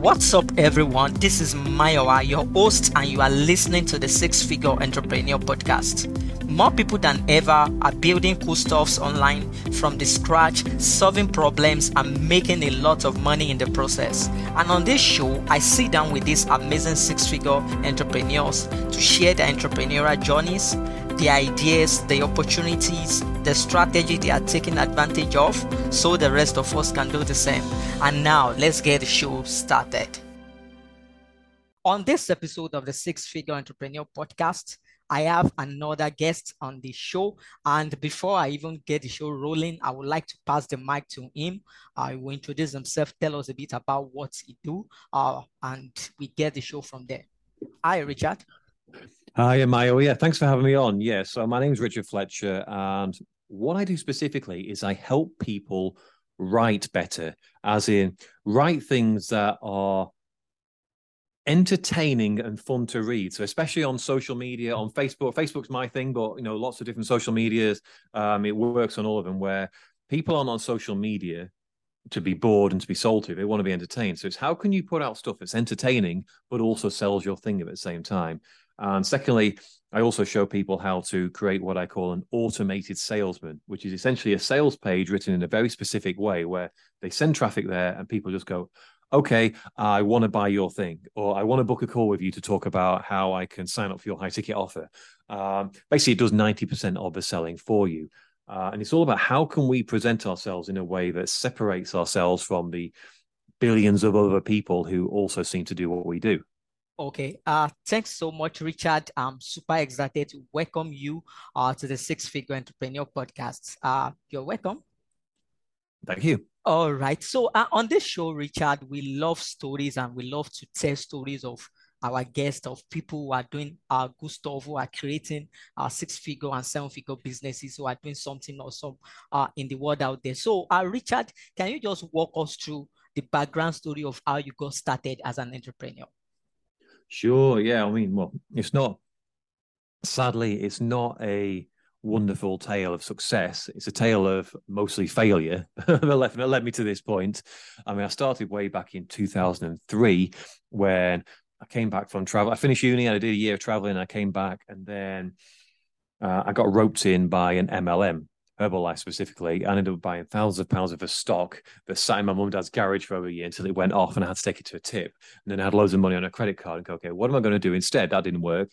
What's up, everyone? This is Mayowa, your host, and you are listening to the Six Figure Entrepreneur Podcast. More people than ever are building cool stuffs online from the scratch, solving problems, and making a lot of money in the process. And on this show, I sit down with these amazing six figure entrepreneurs to share their entrepreneurial journeys, the ideas, the opportunities, the strategy they are taking advantage of, so the rest of us can do the same. And now, let's get the show started. On this episode of the Six Figure Entrepreneur Podcast, I have another guest on the show. And before I even get the show rolling, I would like to pass the mic to him. I uh, will introduce himself, tell us a bit about what he do, uh, and we get the show from there. Hi, Richard. Hi, Mayo. Yeah, thanks for having me on. Yeah, so my name is Richard Fletcher, and what I do specifically is I help people write better, as in write things that are entertaining and fun to read. So especially on social media, on Facebook. Facebook's my thing, but you know, lots of different social medias. Um, it works on all of them where people aren't on social media to be bored and to be sold to. They want to be entertained. So it's how can you put out stuff that's entertaining but also sells your thing at the same time. And secondly, I also show people how to create what I call an automated salesman, which is essentially a sales page written in a very specific way where they send traffic there and people just go, okay, I want to buy your thing, or I want to book a call with you to talk about how I can sign up for your high ticket offer. Um, basically, it does 90% of the selling for you. Uh, and it's all about how can we present ourselves in a way that separates ourselves from the billions of other people who also seem to do what we do. Okay. Uh, thanks so much, Richard. I'm super excited to welcome you uh, to the Six Figure Entrepreneur Podcast. Uh, you're welcome. Thank you. All right. So uh, on this show, Richard, we love stories and we love to tell stories of our guests, of people who are doing uh, good stuff, who are creating uh, six figure and seven figure businesses, who are doing something awesome uh, in the world out there. So, uh, Richard, can you just walk us through the background story of how you got started as an entrepreneur? Sure. Yeah. I mean, well, it's not, sadly, it's not a wonderful tale of success. It's a tale of mostly failure that, that led me to this point. I mean, I started way back in 2003 when I came back from travel. I finished uni and I did a year of traveling. I came back and then uh, I got roped in by an MLM, Herbalife specifically. I ended up buying thousands of pounds of a stock that sat in my mum and dad's garage for over a year until it went off and I had to take it to a tip. And then I had loads of money on a credit card and go, okay, what am I going to do instead? That didn't work.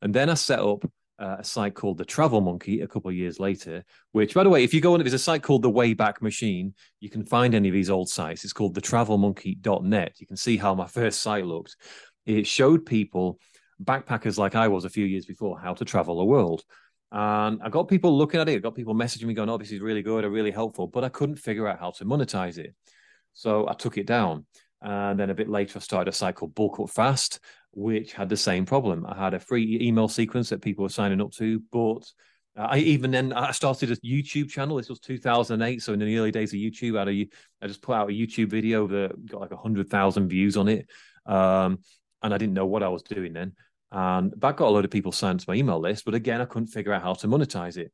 And then I set up uh, a site called the Travel Monkey a couple of years later. Which, by the way, if you go on, there's a site called the Wayback Machine. You can find any of these old sites. It's called the thetravelmonkey.net. You can see how my first site looked. It showed people, backpackers like I was a few years before, how to travel the world. And I got people looking at it. I got people messaging me going, "Oh, this is really good or really helpful," but I couldn't figure out how to monetize it. So I took it down. And then a bit later, I started a site called Bulk Up Fast, which had the same problem. I had a free email sequence that people were signing up to, but uh, I even then I started a YouTube channel. This was 2008, so in the early days of YouTube, I, had a, I just put out a YouTube video that got like hundred thousand views on it, um, and I didn't know what I was doing then. And that got a load of people signed to my email list, but again, I couldn't figure out how to monetize it.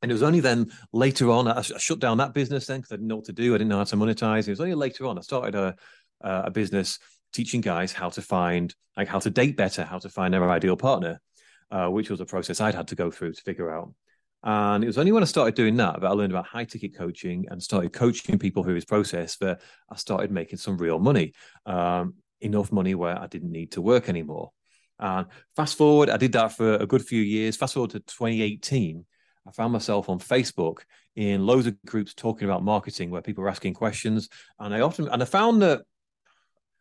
And it was only then later on I, I shut down that business then because I didn't know what to do. I didn't know how to monetize. It was only later on I started a a business teaching guys how to find like how to date better, how to find their ideal partner, uh, which was a process I'd had to go through to figure out. And it was only when I started doing that that I learned about high ticket coaching and started coaching people through this process that I started making some real money, um, enough money where I didn't need to work anymore. And fast forward, I did that for a good few years. Fast forward to 2018, I found myself on Facebook in loads of groups talking about marketing where people were asking questions. And I often, and I found that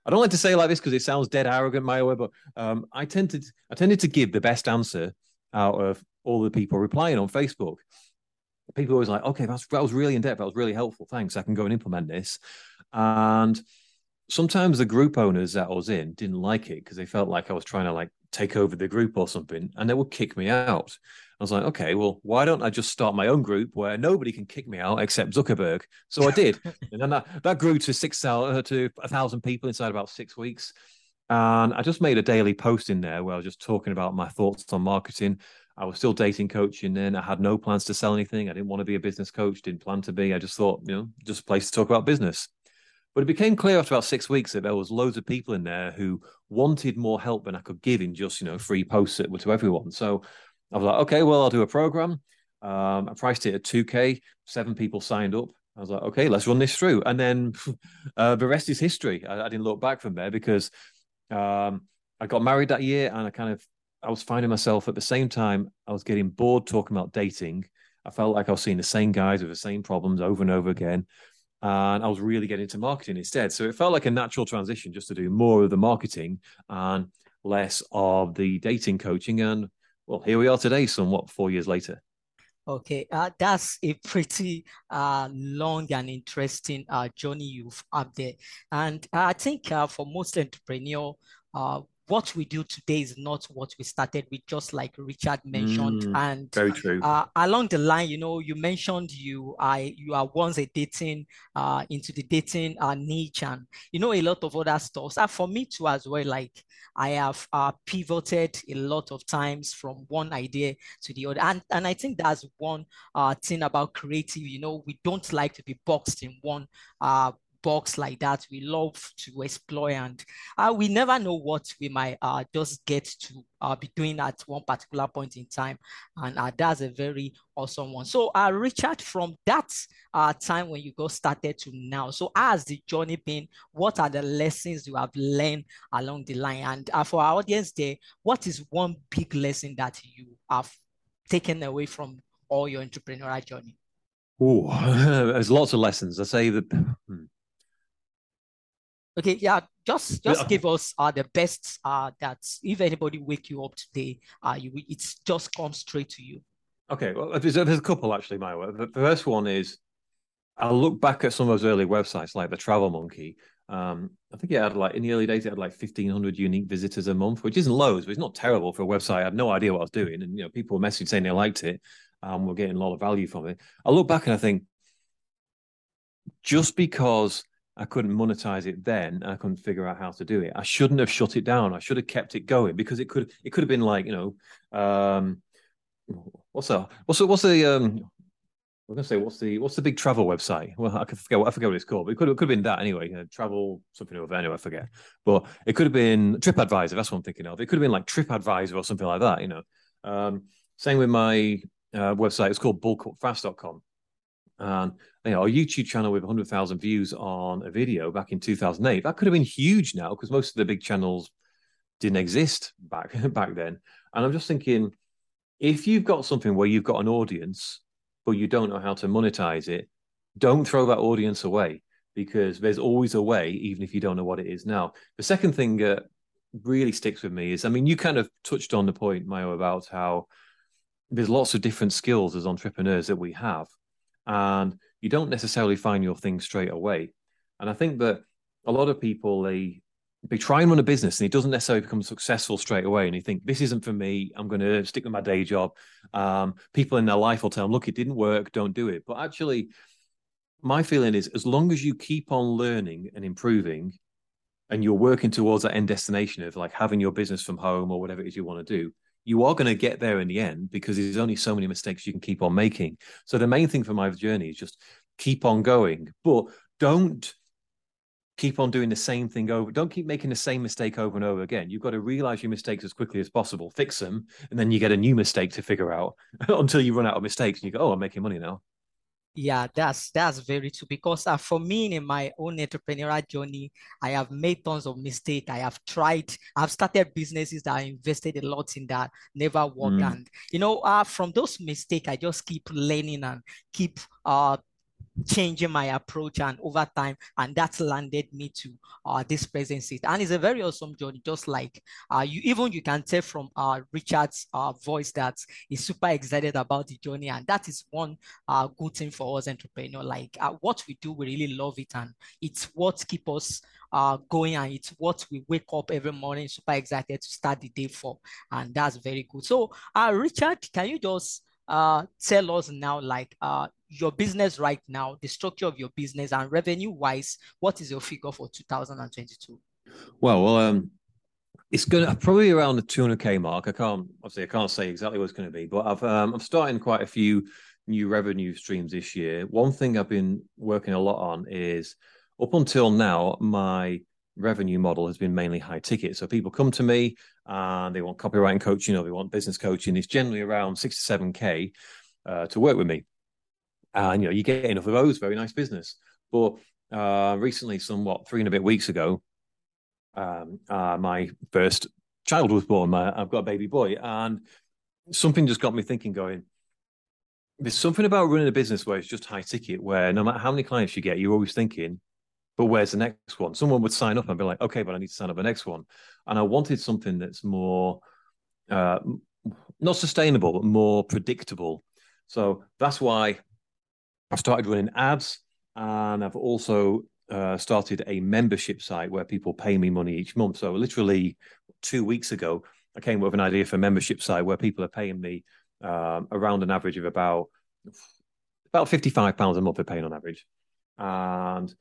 I don't like to say like this because it sounds dead arrogant, Mayowa, but um, I tended I tended to give the best answer out of all the people replying on Facebook. People were always like, okay, that was really in depth. That was really helpful. Thanks. I can go and implement this. And sometimes the group owners that I was in didn't like it because they felt like I was trying to like take over the group or something, and they would kick me out. I was like, okay, well, why don't I just start my own group where nobody can kick me out except Zuckerberg? So I did, and then that, that grew to six uh, to a thousand people inside about six weeks. And I just made a daily post in there where I was just talking about my thoughts on marketing. I was still dating coaching then. I had no plans to sell anything. I didn't want to be a business coach, didn't plan to be. I just thought, you know, just a place to talk about business. But it became clear after about six weeks that there was loads of people in there who wanted more help than I could give in just you know free posts that were to everyone. So I was like, okay, well I'll do a program. Um, I priced it at two k. Seven people signed up. I was like, okay, let's run this through. And then uh, the rest is history. I, I, didn't look back from there because um, I got married that year and I kind of I was finding myself at the same time I was getting bored talking about dating. I felt like I was seeing the same guys with the same problems over and over again. And I was really getting into marketing instead. So it felt like a natural transition just to do more of the marketing and less of the dating coaching. And well, here we are today, somewhat four years later. Okay, uh, that's a pretty uh, long and interesting uh, journey you've up there. And I think uh, for most entrepreneurs, uh, what we do today is not what we started with, just like Richard mentioned. Mm, and very true. Uh, along the line, you know, you mentioned you I you are once a dating uh, into the dating uh, niche, and you know a lot of other stuff. Uh, for me too, as well. Like I have uh, pivoted a lot of times from one idea to the other, and and I think that's one uh, thing about creative. You know, we don't like to be boxed in one uh box like that. We love to explore, and uh, we never know what we might uh, just get to uh, be doing at one particular point in time. And uh, that's a very awesome one. So, uh, Richard, from that uh, time when you got started to now, so as the journey been? What are the lessons you have learned along the line? And uh, for our audience there, what is one big lesson that you have taken away from all your entrepreneurial journey? Oh, there's lots of lessons. I say that hmm, Okay, yeah, just just yeah. give us uh the best uh that if anybody wake you up today, uh you it's just come straight to you. Okay, well there's, there's a couple actually, Mayowa. The first one is I look back at some of those early websites like the Travel Monkey. Um, I think it had like in the early days it had like fifteen hundred unique visitors a month, which isn't loads, but it's not terrible for a website. I had no idea what I was doing, and you know people were messaging saying they liked it. Um, we're getting a lot of value from it. I look back and I think just because I couldn't monetize it then. I couldn't figure out how to do it. I shouldn't have shut it down. I should have kept it going because it could it could have been like you know um, what's that? What's the, what's the um, I'm gonna say what's the what's the big travel website? Well, I forget what I forget what it's called. But it could it could have been that anyway. You know, travel something over anyway. I forget. But it could have been TripAdvisor. That's what I'm thinking of. It could have been like TripAdvisor or something like that. You know. Um, same with my uh, website. It's called bulkupfast.com. And you know, our YouTube channel with 100,000 views on a video back in 2008, that could have been huge now because most of the big channels didn't exist back back then. And I'm just thinking, if you've got something where you've got an audience, but you don't know how to monetize it, don't throw that audience away because there's always a way, even if you don't know what it is now. The second thing that really sticks with me is, I mean, you kind of touched on the point, Mayo, about how there's lots of different skills as entrepreneurs that we have and you don't necessarily find your thing straight away. And I think that a lot of people they they try and run a business and it doesn't necessarily become successful straight away. And you think this isn't for me. I'm going to stick with my day job. Um, people in their life will tell them, look, it didn't work. Don't do it. But actually, my feeling is as long as you keep on learning and improving, and you're working towards that end destination of like having your business from home or whatever it is you want to do, you are going to get there in the end because there's only so many mistakes you can keep on making. So the main thing for my journey is just keep on going, but don't keep on doing the same thing over. Don't keep making the same mistake over and over again. You've got to realize your mistakes as quickly as possible, fix them, and then you get a new mistake to figure out until you run out of mistakes and you go, "Oh, I'm making money now." Yeah, that's that's very true because uh, for me in my own entrepreneurial journey, I have made tons of mistakes. I have tried, I've started businesses that I invested a lot in that never worked. Mm. And you know, uh, from those mistakes, I just keep learning and keep uh changing my approach and over time and that's landed me to uh, this present state. And it's a very awesome journey just like uh, you even you can tell from uh, richard's uh, voice that he's super excited about the journey and that is one uh, good thing for us entrepreneur like uh, what we do we really love it and it's what keep us uh, going and it's what we wake up every morning super excited to start the day for and that's very good. So uh, richard can you just uh, tell us now like uh, your business right now, the structure of your business and revenue wise, what is your figure for 2022? Well, well, um, it's going to probably around the 200k mark. I can't obviously I can't say exactly what it's going to be, but I've um, I'm starting quite a few new revenue streams this year. One thing I've been working a lot on is up until now, my revenue model has been mainly high ticket. So people come to me and they want copywriting coaching or they want business coaching. It's generally around six to seven k uh, to work with me, and you know you get enough of those. Very nice business. But uh, recently, somewhat three and a bit weeks ago, um, uh, my first child was born. My, I've got a baby boy, and something just got me thinking. Going, there's something about running a business where it's just high ticket, where no matter how many clients you get, you're always thinking, but where's the next one? Someone would sign up and be like, okay, but I need to sign up the next one. And I wanted something that's more, uh, not sustainable, but more predictable. So that's why I started running ads. And I've also uh, started a membership site where people pay me money each month. So literally two weeks ago, I came up with an idea for a membership site where people are paying me um, around an average of about about fifty five pounds a month. They're paying on average, and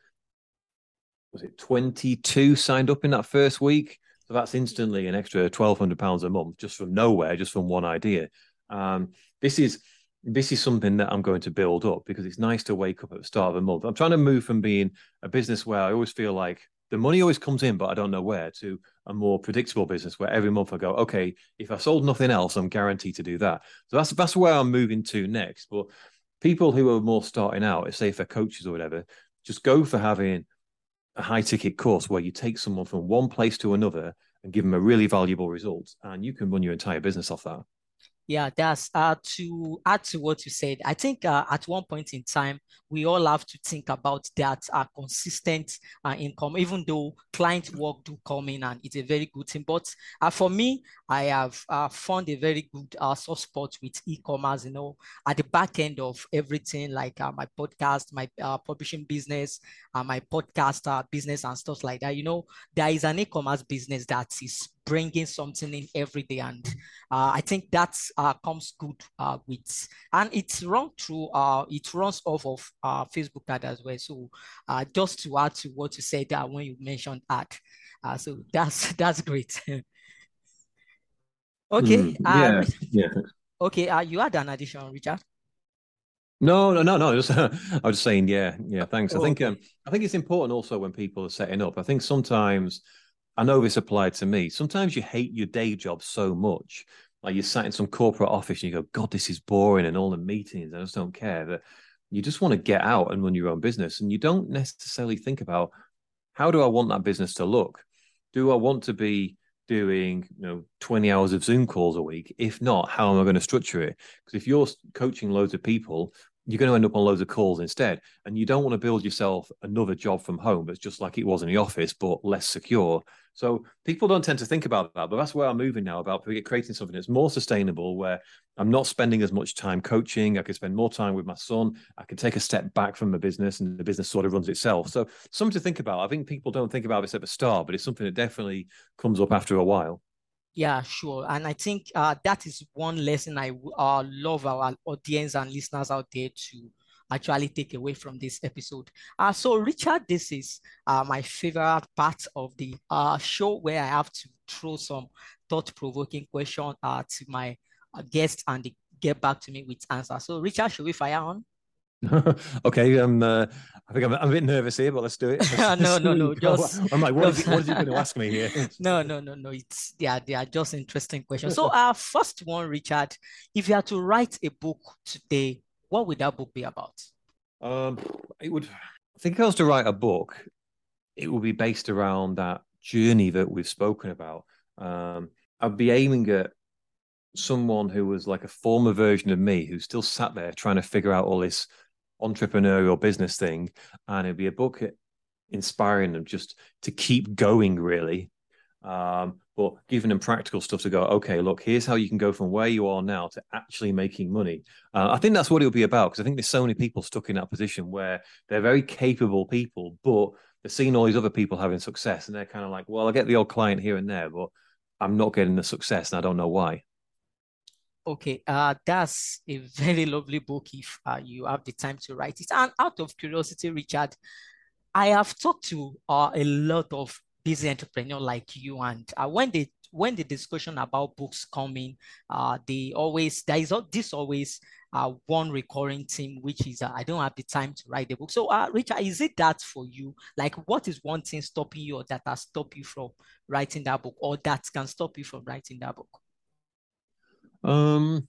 was it 22 signed up in that first week? So that's instantly an extra 1200 pounds a month just from nowhere, just from one idea. Um, this is this is something that I'm going to build up because it's nice to wake up at the start of a month. I'm trying to move from being a business where I always feel like the money always comes in, but I don't know where, to a more predictable business where every month I go, okay, if I sold nothing else, I'm guaranteed to do that. So that's that's where I'm moving to next. But people who are more starting out, say they're coaches or whatever, just go for having a high ticket course where you take someone from one place to another and give them a really valuable result, and you can run your entire business off that. Yeah, that's uh, to add to what you said. I think uh, at one point in time, we all have to think about that uh, consistent uh, income, even though client work do come in and it's a very good thing. But uh, for me, I have uh, found a very good uh, soft spot with e-commerce, you know, at the back end of everything, like uh, my podcast, my uh, publishing business, uh, my podcast uh, business and stuff like that. You know, there is an e-commerce business that is bringing something in every day. And uh, I think that uh, comes good uh, with, and it's run through, uh, it runs off of uh, Facebook ad as well. So uh, just to add to what you said uh, when you mentioned ad, uh, so that's that's great. okay. Mm, yeah. Uh, yeah. Okay. Uh, you had an addition, Richard. No, no, no, no. Just, I was just saying, yeah, yeah. Thanks. I think, um, I think it's important also when people are setting up. I think sometimes I know this applied to me. Sometimes you hate your day job so much, like you're sat in some corporate office and you go, God, this is boring, and all the meetings, I just don't care. That you just want to get out and run your own business, and you don't necessarily think about how do I want that business to look? Do I want to be doing you know 20 hours of zoom calls a week if not how am i going to structure it because if you're coaching loads of people you're going to end up on loads of calls instead. And you don't want to build yourself another job from home that's just like it was in the office, but less secure. So people don't tend to think about that. But that's where I'm moving now about creating something that's more sustainable, where I'm not spending as much time coaching. I can spend more time with my son. I can take a step back from the business and the business sort of runs itself. So something to think about. I think people don't think about this at the start, but it's something that definitely comes up after a while. Yeah, sure. And I think uh, that is one lesson I uh, love our audience and listeners out there to actually take away from this episode. Uh, so, Richard, this is uh, my favorite part of the uh, show where I have to throw some thought provoking question uh, to my uh, guests and they get back to me with answers. So, Richard, should we fire on? okay, um, uh, I think I'm, I'm, a bit nervous here, but let's do it. Let's, no, no, no. Just I'm like, what, is, what is he going to ask me here? no, no, no, no. It's they are they are just interesting questions. So, our first one, Richard, if you had to write a book today, what would that book be about? Um, it would. I think if I was to write a book, it would be based around that journey that we've spoken about. Um, I'd be aiming at someone who was like a former version of me who still sat there trying to figure out all this entrepreneurial business thing, and it'd be a book inspiring them just to keep going, really. Um, but giving them practical stuff to go, okay, look, here's how you can go from where you are now to actually making money. Uh, I think that's what it'll be about because I think there's so many people stuck in that position where they're very capable people, but they're seeing all these other people having success, and they're kind of like, well, I get the old client here and there, but I'm not getting the success, and I don't know why. Okay, uh, that's a very lovely book if uh, you have the time to write it. And out of curiosity, Richard, I have talked to uh, a lot of busy entrepreneur like you, and uh, when they when the discussion about books coming, uh, they always there is this always uh, one recurring theme, which is uh, I don't have the time to write the book. So, uh, Richard, is it that for you? Like, what is one thing stopping you or that has stopped you from writing that book, or that can stop you from writing that book? Um,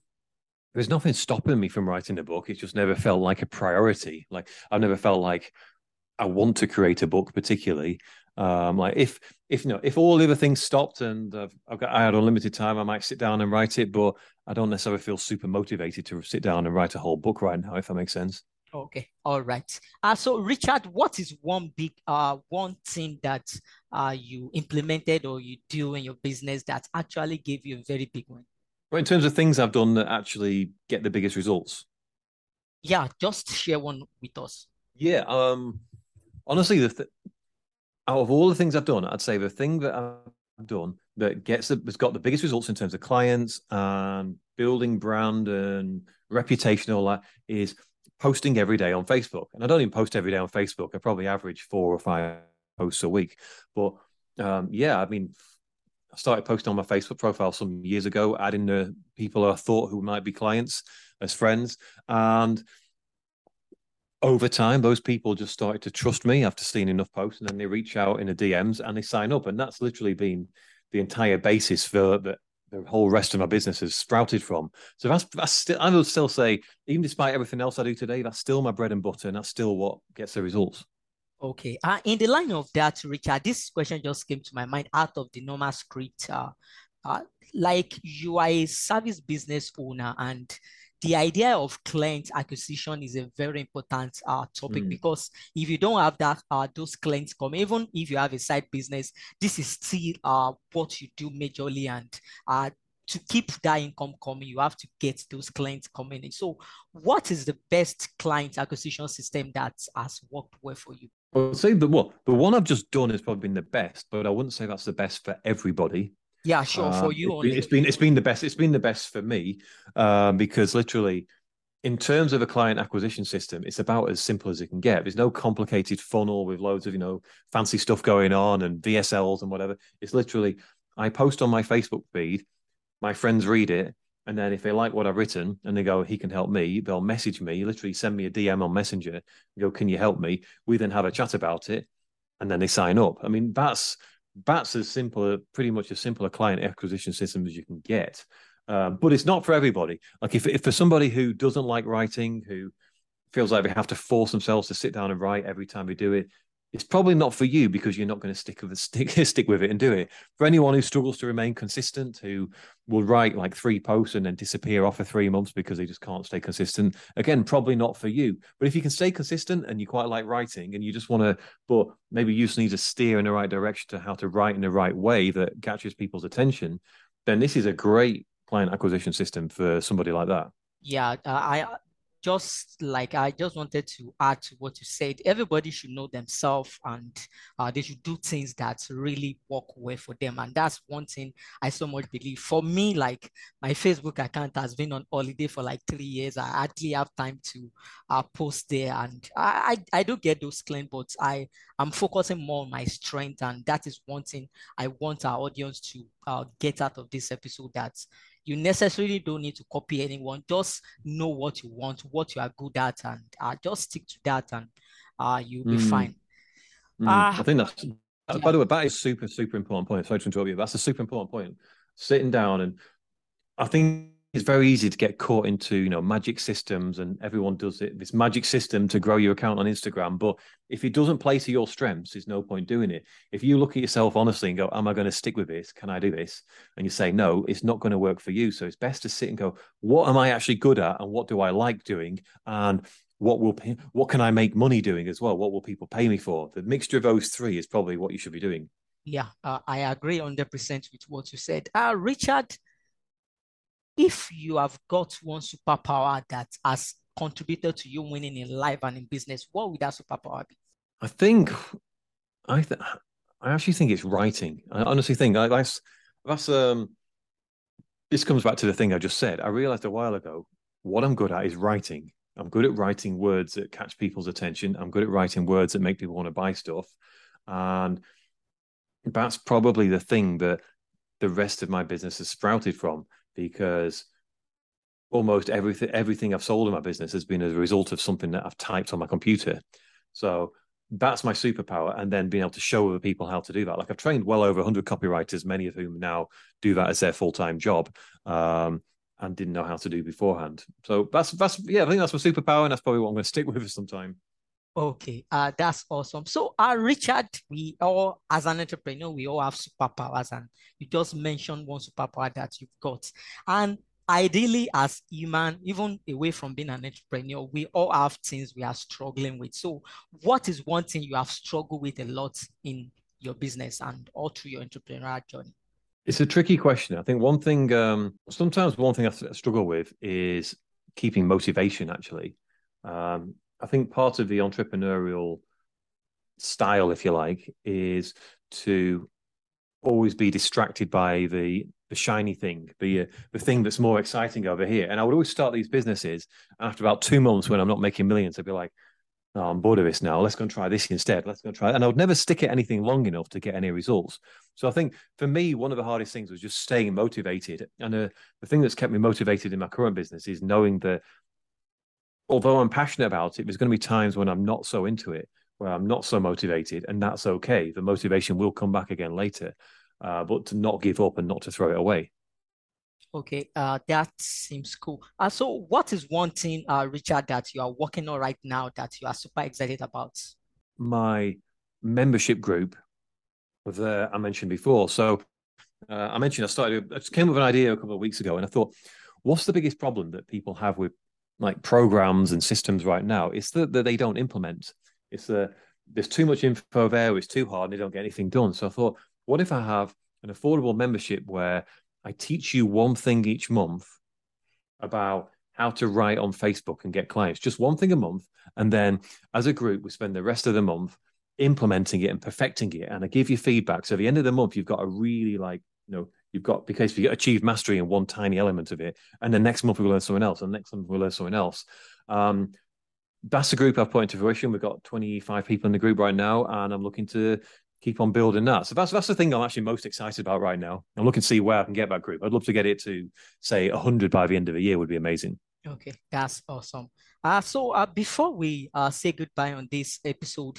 there's nothing stopping me from writing a book. It's just never felt like a priority. Like I've never felt like I want to create a book particularly. Um, like if if you know if all the other things stopped and I've, I've got I had unlimited time, I might sit down and write it, but I don't necessarily feel super motivated to sit down and write a whole book right now. If that makes sense. Okay, all right. Uh, so Richard, what is one big uh one thing that uh you implemented or you do in your business that actually gave you a very big win? Well, in terms of things I've done that actually get the biggest results. Yeah, just share one with us. Yeah. Um. Honestly, the th- out of all the things I've done, I'd say the thing that I've done that gets the, has got the biggest results in terms of clients and building brand and reputation, all that is posting every day on Facebook. And I don't even post every day on Facebook. I probably average four or five posts a week. But um, yeah, I mean, I started posting on my Facebook profile some years ago, adding the people I thought who might be clients as friends. And over time, those people just started to trust me after seeing enough posts, and then they reach out in the DMs and they sign up, and that's literally been the entire basis for the, the whole rest of my business has sprouted from. So that's that's still I would still say, even despite everything else I do today, that's still my bread and butter, and that's still what gets the results. Okay. Uh, in the line of that, Richard, this question just came to my mind out of the normal script. Uh, uh, like you are a service business owner and the idea of client acquisition is a very important uh, topic mm. because if you don't have that uh, those clients come even if you have a side business this is still uh, what you do majorly and uh, to keep that income coming you have to get those clients coming in so what is the best client acquisition system that has worked well for you I would say the what the one I've just done has probably been the best, but I wouldn't say that's the best for everybody. Yeah, sure. for um, you, it's been, it's been, it's been the best. It's been the best for me um, because literally, in terms of a client acquisition system, it's about as simple as it can get. There's no complicated funnel with loads of you know fancy stuff going on and VSLs and whatever. It's literally I post on my Facebook feed, my friends read it, and then if they like what I've written and they go, he can help me, they'll message me, literally send me a DM on Messenger, go, can you help me? We then have a chat about it, and then they sign up. I mean, that's that's as simple, pretty much as simple a client acquisition system as you can get. Um, but it's not for everybody. Like if, if for somebody who doesn't like writing, who feels like they have to force themselves to sit down and write every time they do it, it's probably not for you because you're not going to stick with it, stick stick with it and do it. For anyone who struggles to remain consistent, who will write like three posts and then disappear off for three months because they just can't stay consistent, again, probably not for you. But if you can stay consistent and you quite like writing and you just want to, but maybe you just need to steer in the right direction to how to write in the right way that catches people's attention, then this is a great client acquisition system for somebody like that. Yeah, uh, I just like I just wanted to add to what you said. Everybody should know themselves and uh, they should do things that really work well for them. And that's one thing I so much believe. For me, like my Facebook account has been on holiday for like three years. I hardly have time to uh, post there, and I, I, I do get those claims, but I I'm focusing more on my strength, and that is one thing I want our audience to uh, get out of this episode. That you necessarily don't need to copy anyone. Just know what you want, what you are good at, and uh, just stick to that, and uh, you'll be mm. fine. Mm. Uh, I think that's. Yeah. By the way, that is super, super important point. Sorry to interrupt you. That's a super important point. Sitting down and I think it's very easy to get caught into you know magic systems and everyone does it this magic system to grow your account on instagram. But if it doesn't play to your strengths there's no point doing it. If you look at yourself honestly and go am i going to stick with this? Can i do this? and you say no it's not going to work for you. So it's best to sit and go what am i actually good at and what do i like doing and what will what can i make money doing as well? What will people pay me for? The mixture of those three is probably what you should be doing. Yeah uh, i agree 100% with what you said. Uh, richard if you have got one superpower that has contributed to you winning in life and in business, what would that superpower be? I think, I th- I actually think it's writing. I honestly think I, that's that's um. This comes back to the thing I just said. I realized a while ago what I'm good at is writing. I'm good at writing words that catch people's attention. I'm good at writing words that make people want to buy stuff, and that's probably the thing that the rest of my business has sprouted from because almost everything everything I've sold in my business has been as a result of something that I've typed on my computer. So that's my superpower. And then being able to show other people how to do that. Like I've trained well over 100 copywriters, many of whom now do that as their full time job. Um, and didn't know how to do beforehand. So that's that's yeah, I think that's my superpower, and that's probably what I'm going to stick with for some time. Okay, uh, that's awesome. So, uh, Richard, we all, as an entrepreneur, we all have superpowers, and you just mentioned one superpower that you've got. And ideally, as human, even away from being an entrepreneur, we all have things we are struggling with. So, what is one thing you have struggled with a lot in your business and all through your entrepreneurial journey? It's a tricky question. I think one thing, um, sometimes one thing I struggle with is keeping motivation. Actually, um, I think part of the entrepreneurial style, if you like, is to always be distracted by the the shiny thing, the uh, the thing that's more exciting over here. And I would always start these businesses, after about two months, when I'm not making millions, I'd be like, oh, I'm bored of this now. Let's go and try this instead. Let's go and try. It. And I would never stick at anything long enough to get any results. So I think for me, one of the hardest things was just staying motivated. And uh, the thing that's kept me motivated in my current business is knowing that although I'm passionate about it, there's going to be times when I'm not so into it, where I'm not so motivated, and that's okay. The motivation will come back again later, uh, but to not give up and not to throw it away. Okay, uh, that seems cool. Uh, so, what is one thing, uh, Richard, that you are working on right now that you are super excited about? My membership group that I mentioned before. So, uh, I mentioned I started. I just came with an idea a couple of weeks ago, and I thought, what's the biggest problem that people have with like programs and systems right now? It's that, that they don't implement. It's that there's too much info there. It's too hard, and they don't get anything done. So I thought, what if I have an affordable membership where I teach you one thing each month about how to write on Facebook and get clients, just one thing a month. And then as a group, we spend the rest of the month implementing it and perfecting it. And I give you feedback. So at the end of the month, you've got a really like, you know, you've got because you achieve mastery in one tiny element of it. And the next month we'll learn something else. And next month we'll learn something else. Um, that's the group I've put into fruition. We've got 25 people in the group right now, and I'm looking to keep on building that. So that's that's the thing I'm actually most excited about right now. I'm looking to see where I can get that group. I'd love to get it to say 100 by the end of the year would be amazing. Okay, that's awesome. Uh, so uh, before we uh, say goodbye on this episode,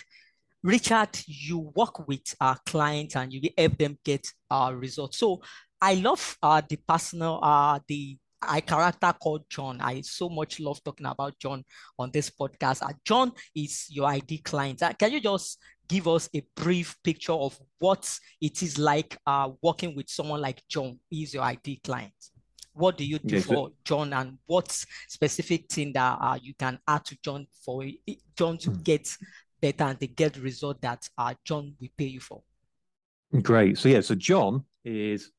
Richard, you work with our clients and you help them get our results. So I love uh, the personal, uh, the I character called John. I so much love talking about John on this podcast. Uh, John is your ID client. Uh, can you just give us a brief picture of what it is like uh, working with someone like John, is your ID client. What do you do yes, for John, and what specific thing that uh, you can add to John for John to mm. get better and to get result that uh, John will pay you for? Great. So yeah, so John is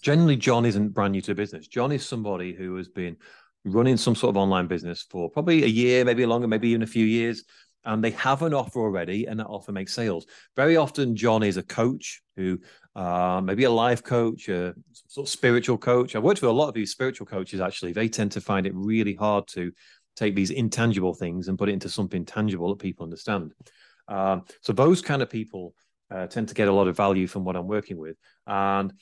generally John isn't brand new to business. John is somebody who has been running some sort of online business for probably a year, maybe longer, maybe even a few years and they have an offer already, and that offer makes sales. Very often, John is a coach who, uh, maybe a life coach, a sort of spiritual coach. I've worked with a lot of these spiritual coaches. Actually, they tend to find it really hard to take these intangible things and put it into something tangible that people understand. Um, so those kind of people uh, tend to get a lot of value from what I'm working with, and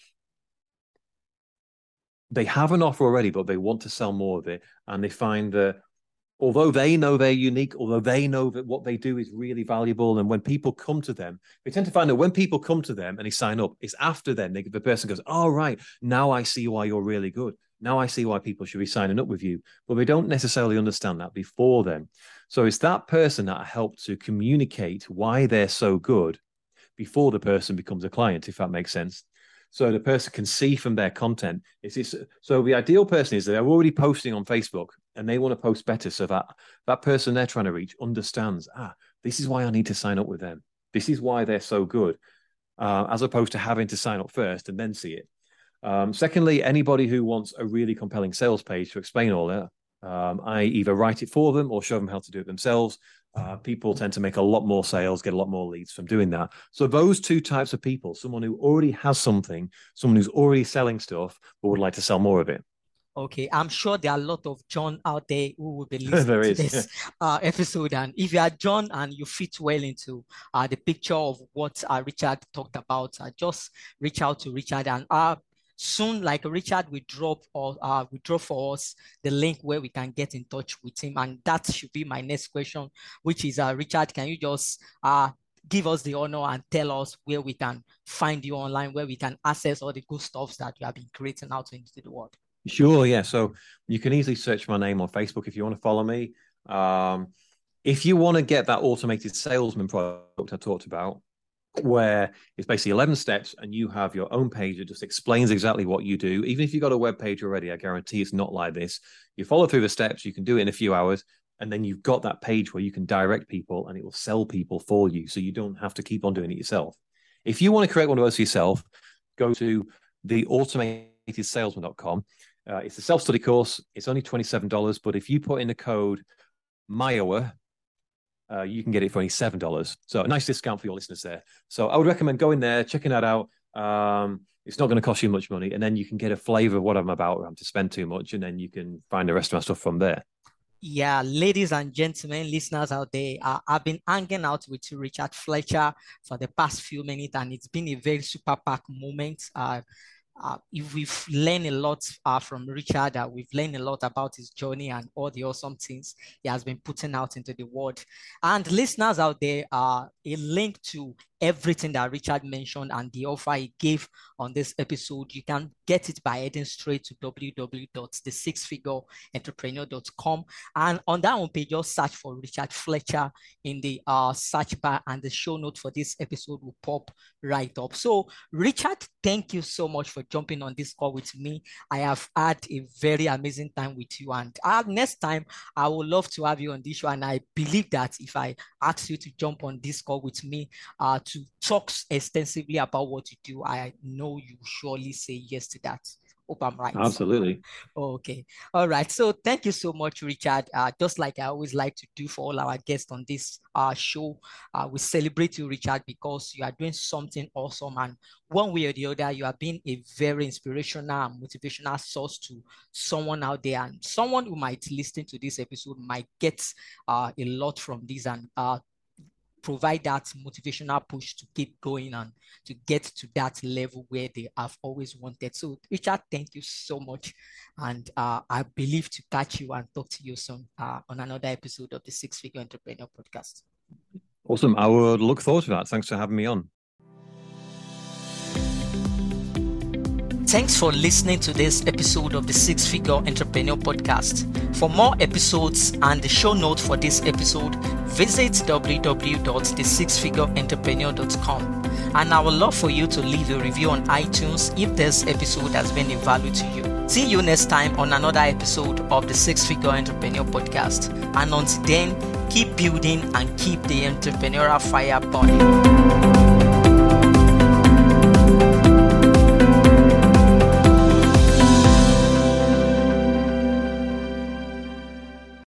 they have an offer already, but they want to sell more of it, and they find that although they know they're unique, although they know that what they do is really valuable, and when people come to them, they tend to find that when people come to them and they sign up, it's after then they, the person goes, "Oh right, now I see why you're really good. Now I see why people should be signing up with you." But they don't necessarily understand that before then. So it's that person that helped to communicate why they're so good before the person becomes a client, if that makes sense so the person can see from their content. It's so the ideal person is they're already posting on Facebook and they want to post better, so that that person they're trying to reach understands. Ah, this is why I need to sign up with them. This is why they're so good, uh, as opposed to having to sign up first and then see it. Um, secondly, anybody who wants a really compelling sales page to explain all that, um, I either write it for them or show them how to do it themselves. Uh, people tend to make a lot more sales, get a lot more leads from doing that. So those two types of people, someone who already has something, someone who's already selling stuff, but would like to sell more of it. Okay, I'm sure there are a lot of John out there who will be listening to this uh, episode. And if you are John and you fit well into uh, the picture of what uh, Richard talked about, uh, just reach out to Richard. And uh, soon, like Richard will drop or uh, will drop for us the link where we can get in touch with him. And that should be my next question, which is uh, Richard, can you just uh, give us the honor and tell us where we can find you online, where we can access all the good stuffs that you have been creating out into the world? Sure, yeah. So you can easily search my name on Facebook if you want to follow me. Um, if you want to get that automated salesman product I talked about, where it's basically 11 steps and you have your own page that just explains exactly what you do. Even if you've got a web page already, I guarantee it's not like this. You follow through the steps, you can do it in a few hours, and then you've got that page where you can direct people and it will sell people for you. So you don't have to keep on doing it yourself. If you want to create one of those yourself, go to the automatedsalesman.com. Uh, it's a self study course. It's only $27. But if you put in the code MYOA, uh, you can get it for only seven dollars. So a nice discount for your listeners there. So I would recommend going there, checking that out. Um, it's not going to cost you much money, and then you can get a flavor of what I'm about. I'm to spend too much, and then you can find the rest of my stuff from there. Yeah, ladies and gentlemen, listeners out there, uh, I've been hanging out with Richard Fletcher for the past few minutes, and it's been a very super pack moment. Uh, uh, we've learned a lot uh, from Richard. Uh, we've learned a lot about his journey and all the awesome things he has been putting out into the world. And listeners out there, uh, a link to everything that Richard mentioned and the offer he gave on this episode, you can get it by heading straight to www.thesixfigureentrepreneur.com. And on that homepage, just search for Richard Fletcher in the uh, search bar, and the show note for this episode will pop right up. So, Richard, thank you so much for jumping on this call with me. I have had a very amazing time with you. And uh, next time, I would love to have you on this show. And I believe that if I ask you to jump on this call with me, uh, to talk extensively about what you do, I know you surely say yes to that. Hope I'm right. Absolutely. Okay. All right. So thank you so much, Richard. Uh, just like I always like to do for all our guests on this uh, show, uh, we celebrate you, Richard, because you are doing something awesome. And one way or the other, you are being a very inspirational and motivational source to someone out there. And someone who might listen to this episode might get uh, a lot from this and uh, provide that motivational push to keep going and to get to that level where they have always wanted. So, Richard, thank you so much. And uh, I believe to catch you and talk to you soon uh, on another episode of the Six Figure Entrepreneur Podcast. Awesome. I would look forward to that. Thanks for having me on. Thanks for listening to this episode of the Six Figure Entrepreneur Podcast. For more episodes and the show notes for this episode, visit www.thesixfigureentrepreneur.com. And I would love for you to leave a review on iTunes if this episode has been of value to you. See you next time on another episode of the Six Figure Entrepreneur Podcast. And until then, keep building and keep the entrepreneurial fire burning.